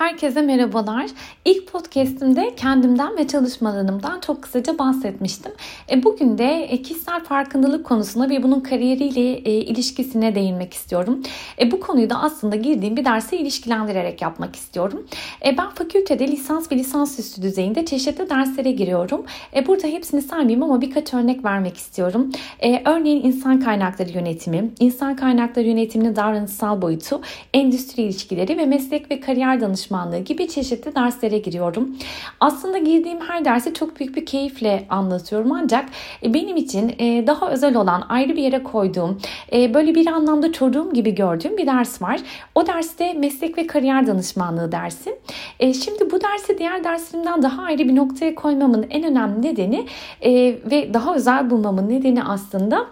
Herkese merhabalar. İlk podcast'imde kendimden ve çalışma alanımdan çok kısaca bahsetmiştim. E, bugün de e, kişisel farkındalık konusuna ve bunun kariyeriyle e, ilişkisine değinmek istiyorum. Bu konuyu da aslında girdiğim bir derse ilişkilendirerek yapmak istiyorum. Ben fakültede lisans ve lisansüstü düzeyinde çeşitli derslere giriyorum. Burada hepsini saymayayım ama birkaç örnek vermek istiyorum. Örneğin insan kaynakları yönetimi, insan kaynakları yönetiminin davranışsal boyutu, endüstri ilişkileri ve meslek ve kariyer danışmanlığı danışmanlığı gibi çeşitli derslere giriyorum. Aslında girdiğim her dersi çok büyük bir keyifle anlatıyorum ancak e, benim için e, daha özel olan ayrı bir yere koyduğum e, böyle bir anlamda çocuğum gibi gördüğüm bir ders var. O derste meslek ve kariyer danışmanlığı dersi. Şimdi bu dersi diğer derslerimden daha ayrı bir noktaya koymamın en önemli nedeni ve daha özel bulmamın nedeni aslında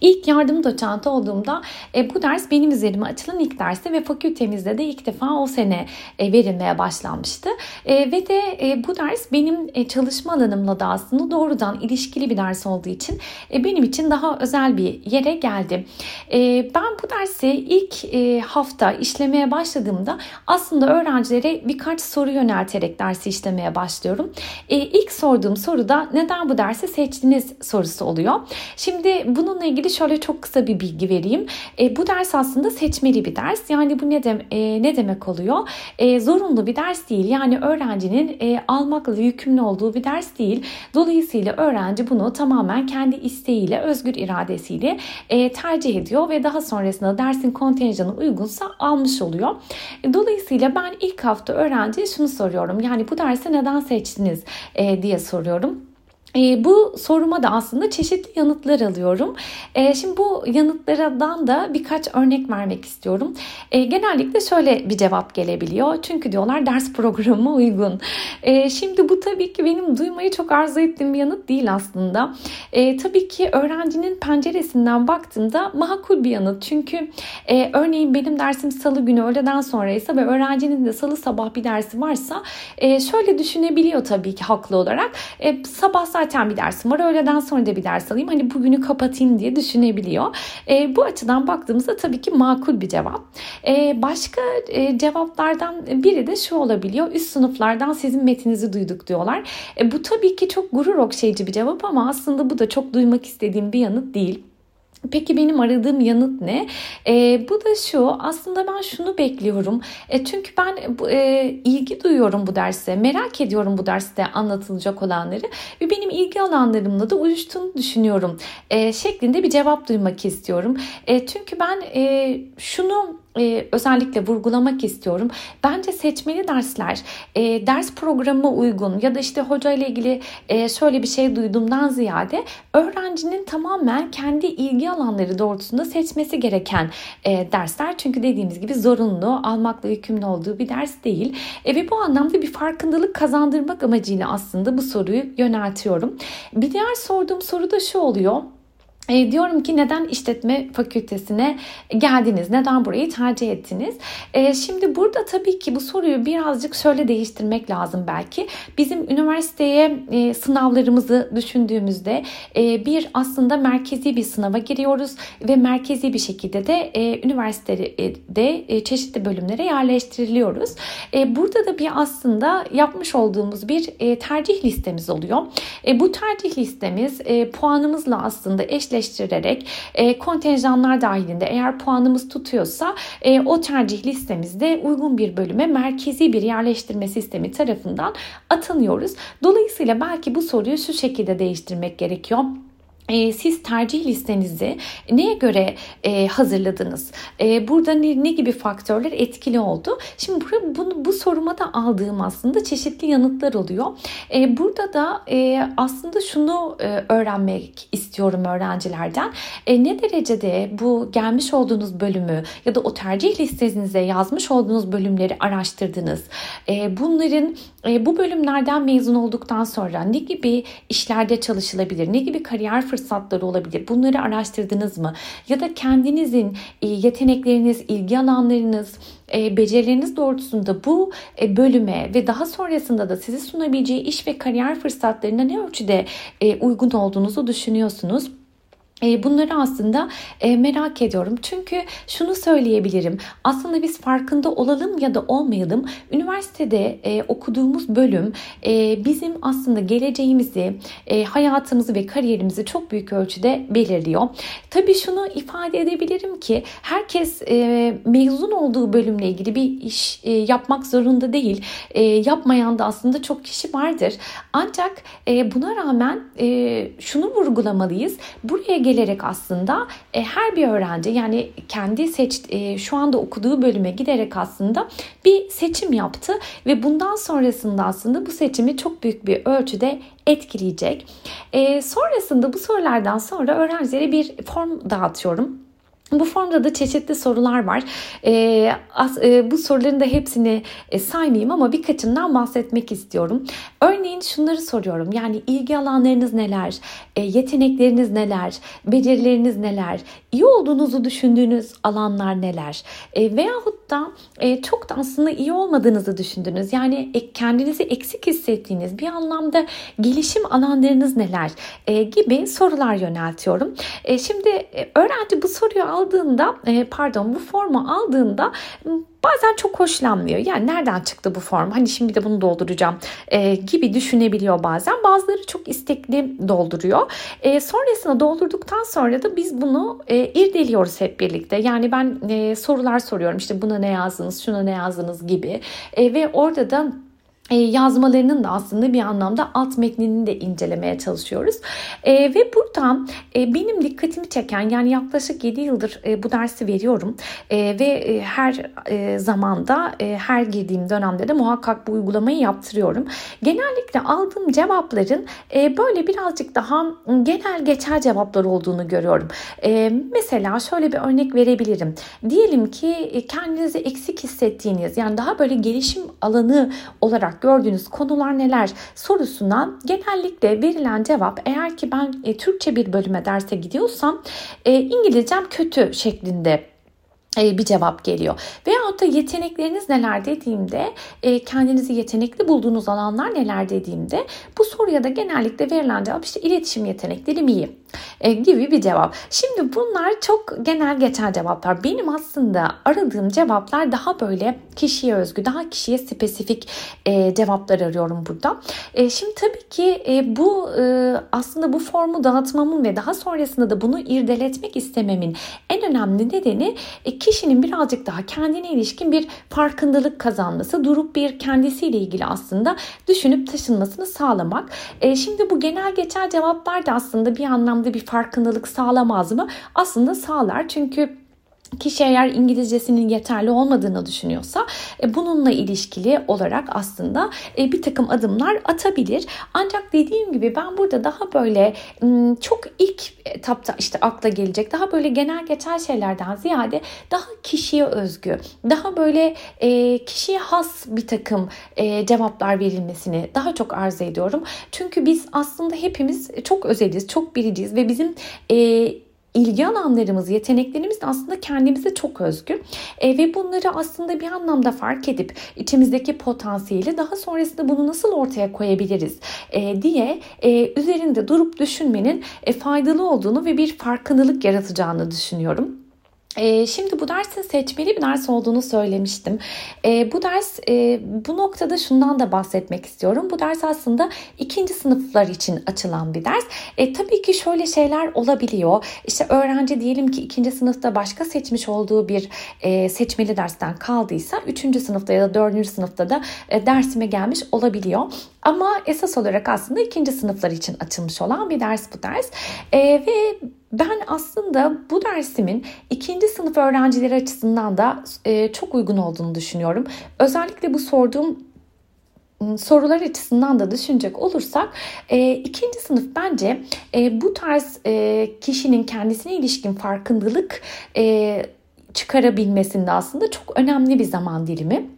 İlk yardım doçenti olduğumda e, bu ders benim üzerime açılan ilk dersi ve fakültemizde de ilk defa o sene e, verilmeye başlanmıştı. E, ve de e, bu ders benim e, çalışma alanımla da aslında doğrudan ilişkili bir ders olduğu için e, benim için daha özel bir yere geldi. E, ben bu dersi ilk e, hafta işlemeye başladığımda aslında öğrencilere birkaç soru yönelterek dersi işlemeye başlıyorum. E, ilk sorduğum soru da neden bu dersi seçtiniz sorusu oluyor. Şimdi bununla ilgili şöyle çok kısa bir bilgi vereyim. E, bu ders aslında seçmeli bir ders. Yani bu ne, de, e, ne demek oluyor? E, zorunlu bir ders değil. Yani öğrencinin e, almakla yükümlü olduğu bir ders değil. Dolayısıyla öğrenci bunu tamamen kendi isteğiyle, özgür iradesiyle e, tercih ediyor ve daha sonrasında dersin kontenjanı uygunsa almış oluyor. E, dolayısıyla ben ilk hafta öğrenciye şunu soruyorum. Yani bu dersi neden seçtiniz e, diye soruyorum. E, bu soruma da aslında çeşitli yanıtlar alıyorum. E, şimdi bu yanıtlardan da birkaç örnek vermek istiyorum. E, genellikle şöyle bir cevap gelebiliyor. Çünkü diyorlar ders programı uygun. E, şimdi bu tabii ki benim duymayı çok arzu ettiğim bir yanıt değil aslında. E, tabii ki öğrencinin penceresinden baktığımda makul bir yanıt. Çünkü e, örneğin benim dersim salı günü öğleden sonraysa ve öğrencinin de salı sabah bir dersi varsa e, şöyle düşünebiliyor tabii ki haklı olarak. E, sabah zaten bir dersim var. Öğleden sonra da bir ders alayım. Hani bugünü kapatayım diye düşünebiliyor. E, bu açıdan baktığımızda tabii ki makul bir cevap. E, başka e, cevaplardan biri de şu olabiliyor. Üst sınıflardan sizin metinizi duyduk diyorlar. E, bu tabii ki çok gurur okşayıcı bir cevap ama aslında bu da çok duymak istediğim bir yanıt değil. Peki benim aradığım yanıt ne? E, bu da şu aslında ben şunu bekliyorum. E, çünkü ben e, ilgi duyuyorum bu derse. Merak ediyorum bu derste anlatılacak olanları. Ve benim ilgi alanlarımla da uyuştuğunu düşünüyorum. E, şeklinde bir cevap duymak istiyorum. E, çünkü ben e, şunu e, özellikle vurgulamak istiyorum. Bence seçmeli dersler e, ders programı uygun ya da işte hoca ile ilgili e, şöyle bir şey duyduğumdan ziyade öğrencinin tamamen kendi ilgi alanları doğrultusunda seçmesi gereken e, dersler. Çünkü dediğimiz gibi zorunlu, almakla yükümlü olduğu bir ders değil. E, ve bu anlamda bir farkındalık kazandırmak amacıyla aslında bu soruyu yöneltiyorum. Bir diğer sorduğum soru da şu oluyor. E, diyorum ki neden işletme fakültesine geldiniz? Neden burayı tercih ettiniz? E, şimdi burada tabii ki bu soruyu birazcık şöyle değiştirmek lazım belki. Bizim üniversiteye e, sınavlarımızı düşündüğümüzde e, bir aslında merkezi bir sınava giriyoruz ve merkezi bir şekilde de e, üniversitede e, çeşitli bölümlere yerleştiriliyoruz. E, burada da bir aslında yapmış olduğumuz bir e, tercih listemiz oluyor. E, bu tercih listemiz e, puanımızla aslında eşleştiriliyor eşleştirerek e, kontenjanlar dahilinde eğer puanımız tutuyorsa e, o tercih listemizde uygun bir bölüme merkezi bir yerleştirme sistemi tarafından atanıyoruz. Dolayısıyla belki bu soruyu şu şekilde değiştirmek gerekiyor. E, siz tercih listenizi neye göre e, hazırladınız? E, burada ne, ne gibi faktörler etkili oldu? Şimdi bu, bu, bu soruma da aldığım aslında çeşitli yanıtlar oluyor. E, burada da e, aslında şunu e, öğrenmek istiyorum öğrencilerden. Ne derecede bu gelmiş olduğunuz bölümü ya da o tercih listenize yazmış olduğunuz bölümleri araştırdınız? Bunların bu bölümlerden mezun olduktan sonra ne gibi işlerde çalışılabilir? Ne gibi kariyer fırsatları olabilir? Bunları araştırdınız mı? Ya da kendinizin e, yetenekleriniz, ilgi alanlarınız, e, becerileriniz doğrultusunda bu e, bölüme ve daha sonrasında da sizi sunabileceği iş ve kariyer fırsatlarına ne ölçüde uygun olduğunuzu düşünüyorsunuz? E, Bunları aslında e, merak ediyorum. Çünkü şunu söyleyebilirim. Aslında biz farkında olalım ya da olmayalım. Üniversitede e, okuduğumuz bölüm bizim aslında geleceğimizi, hayatımızı ve kariyerimizi çok büyük ölçüde belirliyor. Tabii şunu ifade edebilirim ki herkes mezun olduğu bölümle ilgili bir iş yapmak zorunda değil. Yapmayan da aslında çok kişi vardır. Ancak buna rağmen şunu vurgulamalıyız. Buraya gelerek aslında e, her bir öğrenci yani kendi seç e, şu anda okuduğu bölüme giderek aslında bir seçim yaptı ve bundan sonrasında aslında bu seçimi çok büyük bir ölçüde etkileyecek. E, sonrasında bu sorulardan sonra öğrencilere bir form dağıtıyorum. Bu formda da çeşitli sorular var. E, as, e, bu soruların da hepsini e, saymayayım ama birkaçından bahsetmek istiyorum. Örneğin şunları soruyorum. Yani ilgi alanlarınız neler? E, yetenekleriniz neler? Becerileriniz neler? İyi olduğunuzu düşündüğünüz alanlar neler? E, veyahut da e, çok da aslında iyi olmadığınızı düşündünüz. Yani e, kendinizi eksik hissettiğiniz bir anlamda gelişim alanlarınız neler? E, gibi sorular yöneltiyorum. E, şimdi e, öğrenci bu soruyu aldığında e, pardon bu formu aldığında bazen çok hoşlanmıyor. Yani nereden çıktı bu form? Hani şimdi de bunu dolduracağım e, gibi düşünebiliyor bazen. Bazıları çok istekli dolduruyor. E, sonrasında doldurduktan sonra da biz bunu e, irdeliyoruz hep birlikte. Yani ben e, sorular soruyorum. İşte buna ne yazdınız, şuna ne yazdınız gibi. E, ve orada da yazmalarının da aslında bir anlamda alt metnini de incelemeye çalışıyoruz. E, ve buradan e, benim dikkatimi çeken yani yaklaşık 7 yıldır e, bu dersi veriyorum e, ve e, her e, zamanda e, her girdiğim dönemde de muhakkak bu uygulamayı yaptırıyorum. Genellikle aldığım cevapların e, böyle birazcık daha genel geçer cevaplar olduğunu görüyorum. E, mesela şöyle bir örnek verebilirim. Diyelim ki e, kendinizi eksik hissettiğiniz yani daha böyle gelişim alanı olarak olarak gördüğünüz konular neler? Sorusuna genellikle verilen cevap eğer ki ben e, Türkçe bir bölüme derse gidiyorsam e, İngilizcem kötü şeklinde bir cevap geliyor. Veyahut da yetenekleriniz neler dediğimde e, kendinizi yetenekli bulduğunuz alanlar neler dediğimde bu soruya da genellikle verilen cevap işte iletişim yeteneklerim iyi e, gibi bir cevap. Şimdi bunlar çok genel geçer cevaplar. Benim aslında aradığım cevaplar daha böyle kişiye özgü, daha kişiye spesifik cevaplar arıyorum burada. Şimdi tabii ki bu aslında bu formu dağıtmamın ve daha sonrasında da bunu irdeletmek istememin en önemli nedeni kişinin birazcık daha kendine ilişkin bir farkındalık kazanması, durup bir kendisiyle ilgili aslında düşünüp taşınmasını sağlamak. E, şimdi bu genel geçer cevaplar da aslında bir anlamda bir farkındalık sağlamaz mı? Aslında sağlar çünkü Kişi eğer İngilizcesinin yeterli olmadığını düşünüyorsa e, bununla ilişkili olarak aslında e, bir takım adımlar atabilir. Ancak dediğim gibi ben burada daha böyle çok ilk etapta işte akla gelecek daha böyle genel geçer şeylerden ziyade daha kişiye özgü, daha böyle e, kişiye has bir takım cevaplar verilmesini daha çok arzu ediyorum. Çünkü biz aslında hepimiz çok özeliz, çok biriciyiz ve bizim ilgi alanlarımız, yeteneklerimiz aslında kendimize çok özgü. E, ve bunları aslında bir anlamda fark edip içimizdeki potansiyeli daha sonrasında bunu nasıl ortaya koyabiliriz e, diye e, üzerinde durup düşünmenin e, faydalı olduğunu ve bir farkındalık yaratacağını düşünüyorum. E, şimdi bu dersin seçmeli bir ders olduğunu söylemiştim. E, bu ders e, bu noktada şundan da bahsetmek istiyorum. Bu ders aslında ikinci sınıflar için açılan bir ders. E, tabii ki şöyle şeyler olabiliyor. İşte öğrenci diyelim ki ikinci sınıfta başka seçmiş olduğu bir e, seçmeli dersten kaldıysa üçüncü sınıfta ya da dördüncü sınıfta da e, dersime gelmiş olabiliyor. Ama esas olarak aslında ikinci sınıflar için açılmış olan bir ders bu ders. E, ve ben aslında bu dersimin ikinci sınıf öğrencileri açısından da e, çok uygun olduğunu düşünüyorum. Özellikle bu sorduğum ıı, sorular açısından da düşünecek olursak e, ikinci sınıf bence e, bu tarz kişinin kendisine ilişkin farkındalık çıkarabilmesinde aslında çok önemli bir zaman dilimi.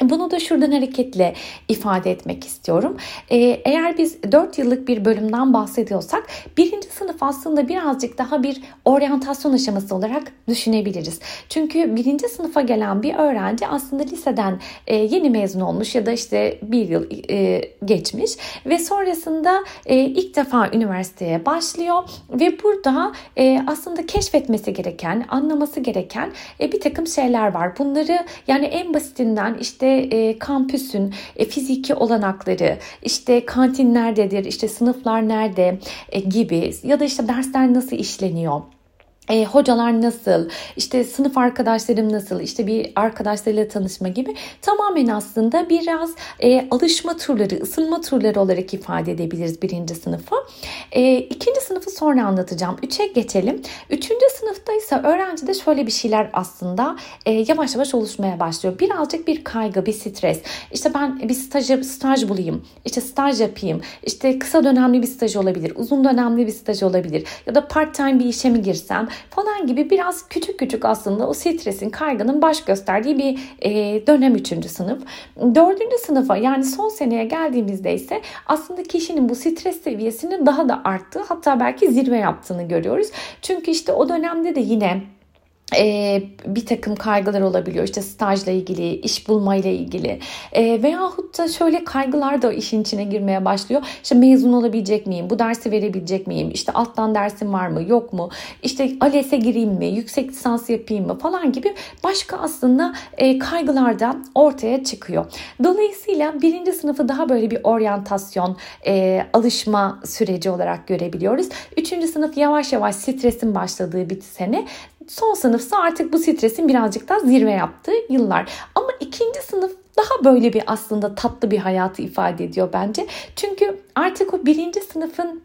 Bunu da şuradan hareketle ifade etmek istiyorum. Ee, eğer biz 4 yıllık bir bölümden bahsediyorsak birinci sınıf aslında birazcık daha bir oryantasyon aşaması olarak düşünebiliriz. Çünkü birinci sınıfa gelen bir öğrenci aslında liseden e, yeni mezun olmuş ya da işte bir yıl e, geçmiş ve sonrasında e, ilk defa üniversiteye başlıyor ve burada aslında keşfetmesi gereken, anlaması gereken bir takım şeyler var. Bunları yani en basitinden işte e, kampüsün e, fiziki olanakları, işte kantin nerededir, işte sınıflar nerede e, gibi ya da işte dersler nasıl işleniyor e, hocalar nasıl, işte sınıf arkadaşlarım nasıl, işte bir arkadaşlarıyla tanışma gibi tamamen aslında biraz e, alışma turları, ısınma turları olarak ifade edebiliriz birinci sınıfı. E, ikinci sınıfı sonra anlatacağım. Üçe geçelim. Üçüncü sınıfta ise öğrencide şöyle bir şeyler aslında e, yavaş yavaş oluşmaya başlıyor. Birazcık bir kaygı, bir stres. İşte ben bir staj, staj bulayım, işte staj yapayım, işte kısa dönemli bir staj olabilir, uzun dönemli bir staj olabilir ya da part time bir işe mi girsem falan gibi biraz küçük küçük aslında o stresin, kaygının baş gösterdiği bir e, dönem 3. sınıf. 4. sınıfa yani son seneye geldiğimizde ise aslında kişinin bu stres seviyesinin daha da arttığı hatta belki zirve yaptığını görüyoruz. Çünkü işte o dönemde de yine e, bir takım kaygılar olabiliyor. İşte stajla ilgili, iş bulmayla ilgili e, veyahut da şöyle kaygılar da işin içine girmeye başlıyor. İşte mezun olabilecek miyim? Bu dersi verebilecek miyim? İşte alttan dersim var mı? Yok mu? İşte ALES'e gireyim mi? Yüksek lisans yapayım mı? Falan gibi başka aslında e, kaygılar da ortaya çıkıyor. Dolayısıyla birinci sınıfı daha böyle bir oryantasyon, e, alışma süreci olarak görebiliyoruz. Üçüncü sınıf yavaş yavaş stresin başladığı bir sene. Son sınıfsa artık bu stresin birazcık daha zirve yaptığı yıllar. Ama ikinci sınıf daha böyle bir aslında tatlı bir hayatı ifade ediyor bence. Çünkü artık o birinci sınıfın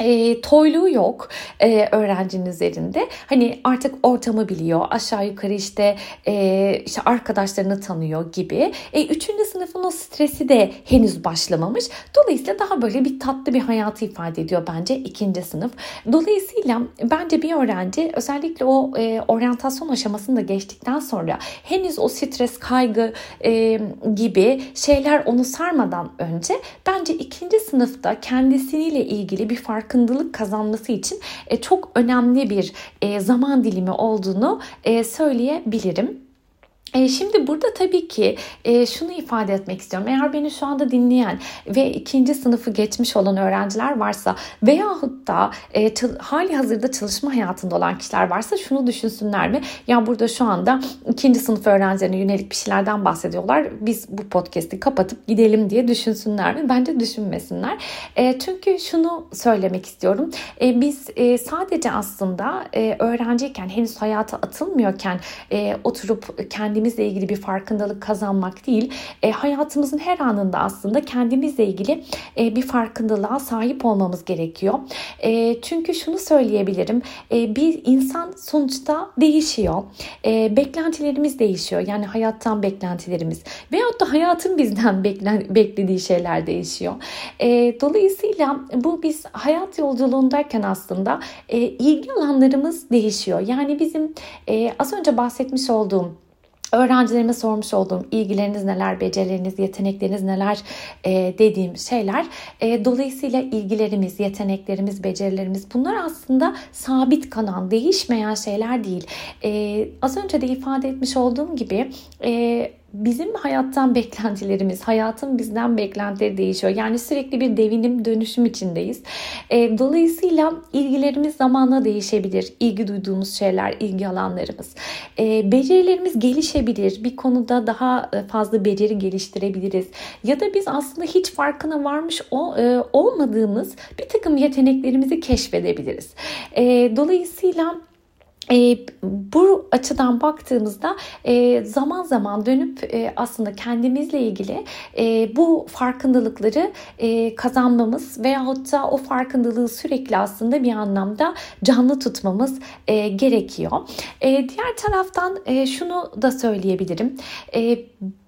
e, toyluğu yok e, öğrencinin üzerinde. Hani artık ortamı biliyor. Aşağı yukarı işte e, işte arkadaşlarını tanıyor gibi. E, üçüncü sınıfın o stresi de henüz başlamamış. Dolayısıyla daha böyle bir tatlı bir hayatı ifade ediyor bence ikinci sınıf. Dolayısıyla bence bir öğrenci özellikle o e, oryantasyon aşamasını da geçtikten sonra henüz o stres, kaygı e, gibi şeyler onu sarmadan önce bence ikinci sınıfta kendisiyle ilgili bir fark farkındalık kazanması için e, çok önemli bir e, zaman dilimi olduğunu e, söyleyebilirim. E, şimdi burada tabii ki e, şunu ifade etmek istiyorum. Eğer beni şu anda dinleyen ve ikinci sınıfı geçmiş olan öğrenciler varsa veyahut da e, hali hazırda çalışma hayatında olan kişiler varsa şunu düşünsünler mi? Ya burada şu anda ikinci sınıf öğrencilerine yönelik bir şeylerden bahsediyorlar. Biz bu podcast'i kapatıp gidelim diye düşünsünler mi? Bence düşünmesinler. E, çünkü şunu söylemek istiyorum. E, biz e, sadece aslında e, öğrenciyken henüz hayata atılmıyorken e, oturup kendi kendimizle ilgili bir farkındalık kazanmak değil, e, hayatımızın her anında aslında kendimizle ilgili e, bir farkındalığa sahip olmamız gerekiyor. E, çünkü şunu söyleyebilirim, e, bir insan sonuçta değişiyor. E, beklentilerimiz değişiyor. Yani hayattan beklentilerimiz veyahut da hayatın bizden beklen, beklediği şeyler değişiyor. E, dolayısıyla bu biz hayat yolculuğundayken aslında e, ilgi alanlarımız değişiyor. Yani bizim e, az önce bahsetmiş olduğum öğrencilerime sormuş olduğum ilgileriniz neler, becerileriniz, yetenekleriniz neler e, dediğim şeyler. E, dolayısıyla ilgilerimiz, yeteneklerimiz, becerilerimiz bunlar aslında sabit kalan, değişmeyen şeyler değil. E, az önce de ifade etmiş olduğum gibi e, bizim hayattan beklentilerimiz, hayatın bizden beklentileri değişiyor. Yani sürekli bir devinim, dönüşüm içindeyiz. E, dolayısıyla ilgilerimiz zamanla değişebilir. İlgi duyduğumuz şeyler, ilgi alanlarımız. E, becerilerimiz gelişebilir. Bir konuda daha e, fazla beceri geliştirebiliriz. Ya da biz aslında hiç farkına varmış o, e, olmadığımız bir takım yeteneklerimizi keşfedebiliriz. E, dolayısıyla e, bu açıdan baktığımızda e, zaman zaman dönüp e, aslında kendimizle ilgili e, bu farkındalıkları e, kazanmamız veyahut da o farkındalığı sürekli aslında bir anlamda canlı tutmamız e, gerekiyor. E, diğer taraftan e, şunu da söyleyebilirim. E,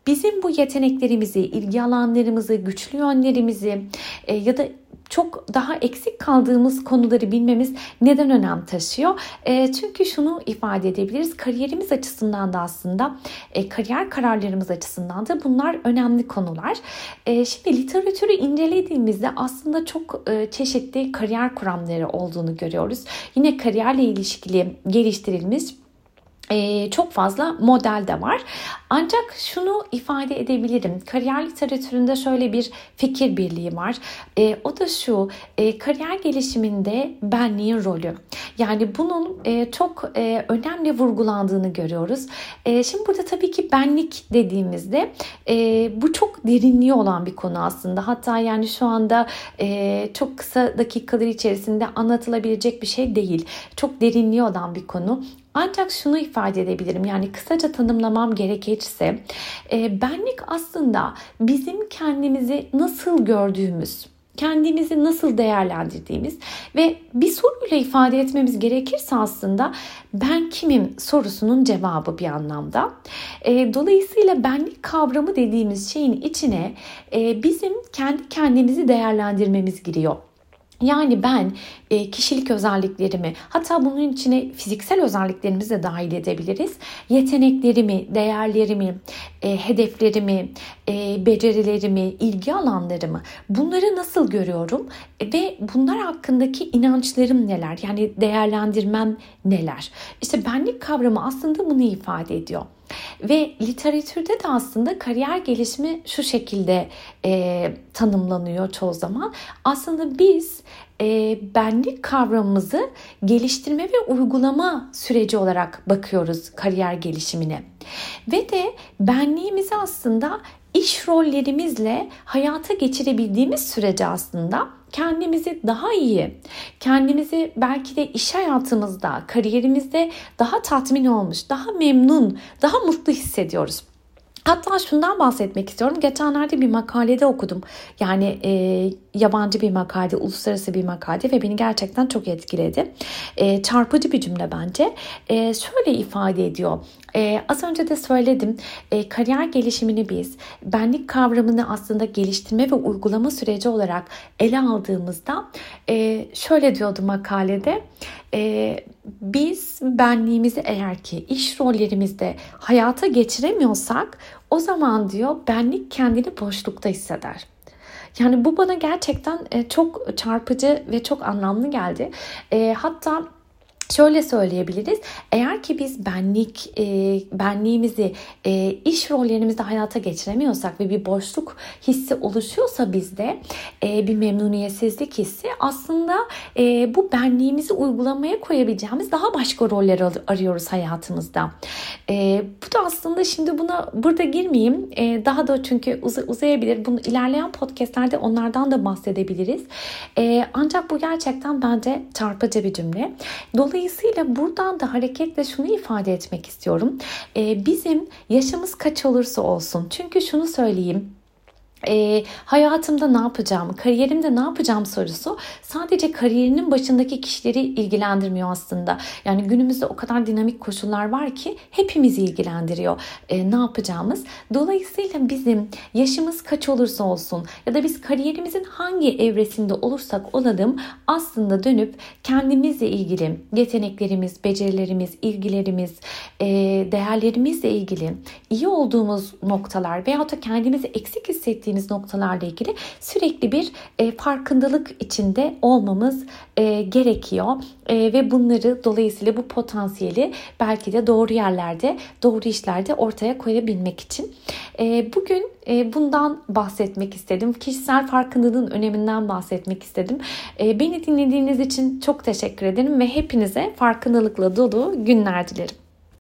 bizim bu yeteneklerimizi, ilgi alanlarımızı, güçlü yönlerimizi e, ya da çok daha eksik kaldığımız konuları bilmemiz neden önem taşıyor? E, çünkü şunu ifade edebiliriz. Kariyerimiz açısından da aslında e, kariyer kararlarımız açısından da bunlar önemli konular. E, şimdi literatürü incelediğimizde aslında çok e, çeşitli kariyer kuramları olduğunu görüyoruz. Yine kariyerle ilişkili geliştirilmiş ee, çok fazla model de var. Ancak şunu ifade edebilirim. Kariyer literatüründe şöyle bir fikir birliği var. E, o da şu, e, kariyer gelişiminde benliğin rolü. Yani bunun e, çok e, önemli vurgulandığını görüyoruz. E, şimdi burada tabii ki benlik dediğimizde e, bu çok derinliği olan bir konu aslında. Hatta yani şu anda e, çok kısa dakikalar içerisinde anlatılabilecek bir şey değil. Çok derinliği olan bir konu. Ancak şunu ifade edebilirim yani kısaca tanımlamam gerekirse e, benlik aslında bizim kendimizi nasıl gördüğümüz, kendimizi nasıl değerlendirdiğimiz ve bir soruyla ifade etmemiz gerekirse aslında ben kimim sorusunun cevabı bir anlamda. E, dolayısıyla benlik kavramı dediğimiz şeyin içine e, bizim kendi kendimizi değerlendirmemiz giriyor. Yani ben e, kişilik özelliklerimi hatta bunun içine fiziksel özelliklerimizi de dahil edebiliriz. Yeteneklerimi, değerlerimi, e, hedeflerimi, e, becerilerimi, ilgi alanlarımı bunları nasıl görüyorum ve bunlar hakkındaki inançlarım neler? Yani değerlendirmem neler? İşte benlik kavramı aslında bunu ifade ediyor. Ve literatürde de aslında kariyer gelişimi şu şekilde e, tanımlanıyor çoğu zaman. Aslında biz e, benlik kavramımızı geliştirme ve uygulama süreci olarak bakıyoruz kariyer gelişimine. Ve de benliğimizi aslında iş rollerimizle hayata geçirebildiğimiz sürece aslında kendimizi daha iyi, kendimizi belki de iş hayatımızda, kariyerimizde daha tatmin olmuş, daha memnun, daha mutlu hissediyoruz. Hatta şundan bahsetmek istiyorum. Geçenlerde bir makalede okudum. Yani e, yabancı bir makale, uluslararası bir makale ve beni gerçekten çok etkiledi. E, çarpıcı bir cümle bence. E, şöyle ifade ediyor. E, az önce de söyledim. E, kariyer gelişimini biz benlik kavramını aslında geliştirme ve uygulama süreci olarak ele aldığımızda e, şöyle diyordu makalede. E, biz benliğimizi eğer ki iş rollerimizde hayata geçiremiyorsak o zaman diyor benlik kendini boşlukta hisseder. Yani bu bana gerçekten e, çok çarpıcı ve çok anlamlı geldi. E, hatta Şöyle söyleyebiliriz. Eğer ki biz benlik e, benliğimizi e, iş rollerimizde hayata geçiremiyorsak ve bir boşluk hissi oluşuyorsa bizde e, bir memnuniyetsizlik hissi aslında e, bu benliğimizi uygulamaya koyabileceğimiz daha başka roller arıyoruz hayatımızda. E, bu da aslında şimdi buna burada girmeyeyim. E, daha da çünkü uz- uzayabilir. Bunu ilerleyen podcastlerde onlardan da bahsedebiliriz. E, ancak bu gerçekten bence çarpıcı bir cümle. Dolayısıyla Dolayısıyla buradan da hareketle şunu ifade etmek istiyorum. Ee, bizim yaşımız kaç olursa olsun. Çünkü şunu söyleyeyim e, hayatımda ne yapacağım, kariyerimde ne yapacağım sorusu sadece kariyerinin başındaki kişileri ilgilendirmiyor aslında. Yani günümüzde o kadar dinamik koşullar var ki hepimizi ilgilendiriyor e, ne yapacağımız. Dolayısıyla bizim yaşımız kaç olursa olsun ya da biz kariyerimizin hangi evresinde olursak olalım aslında dönüp kendimizle ilgili yeteneklerimiz, becerilerimiz, ilgilerimiz, e, değerlerimizle ilgili iyi olduğumuz noktalar veyahut da kendimizi eksik hissettiğimiz hissettiğimiz noktalarla ilgili sürekli bir e, farkındalık içinde olmamız e, gerekiyor e, ve bunları dolayısıyla bu potansiyeli belki de doğru yerlerde, doğru işlerde ortaya koyabilmek için. E, bugün e, bundan bahsetmek istedim. Kişisel farkındalığın öneminden bahsetmek istedim. E, beni dinlediğiniz için çok teşekkür ederim ve hepinize farkındalıkla dolu günler dilerim.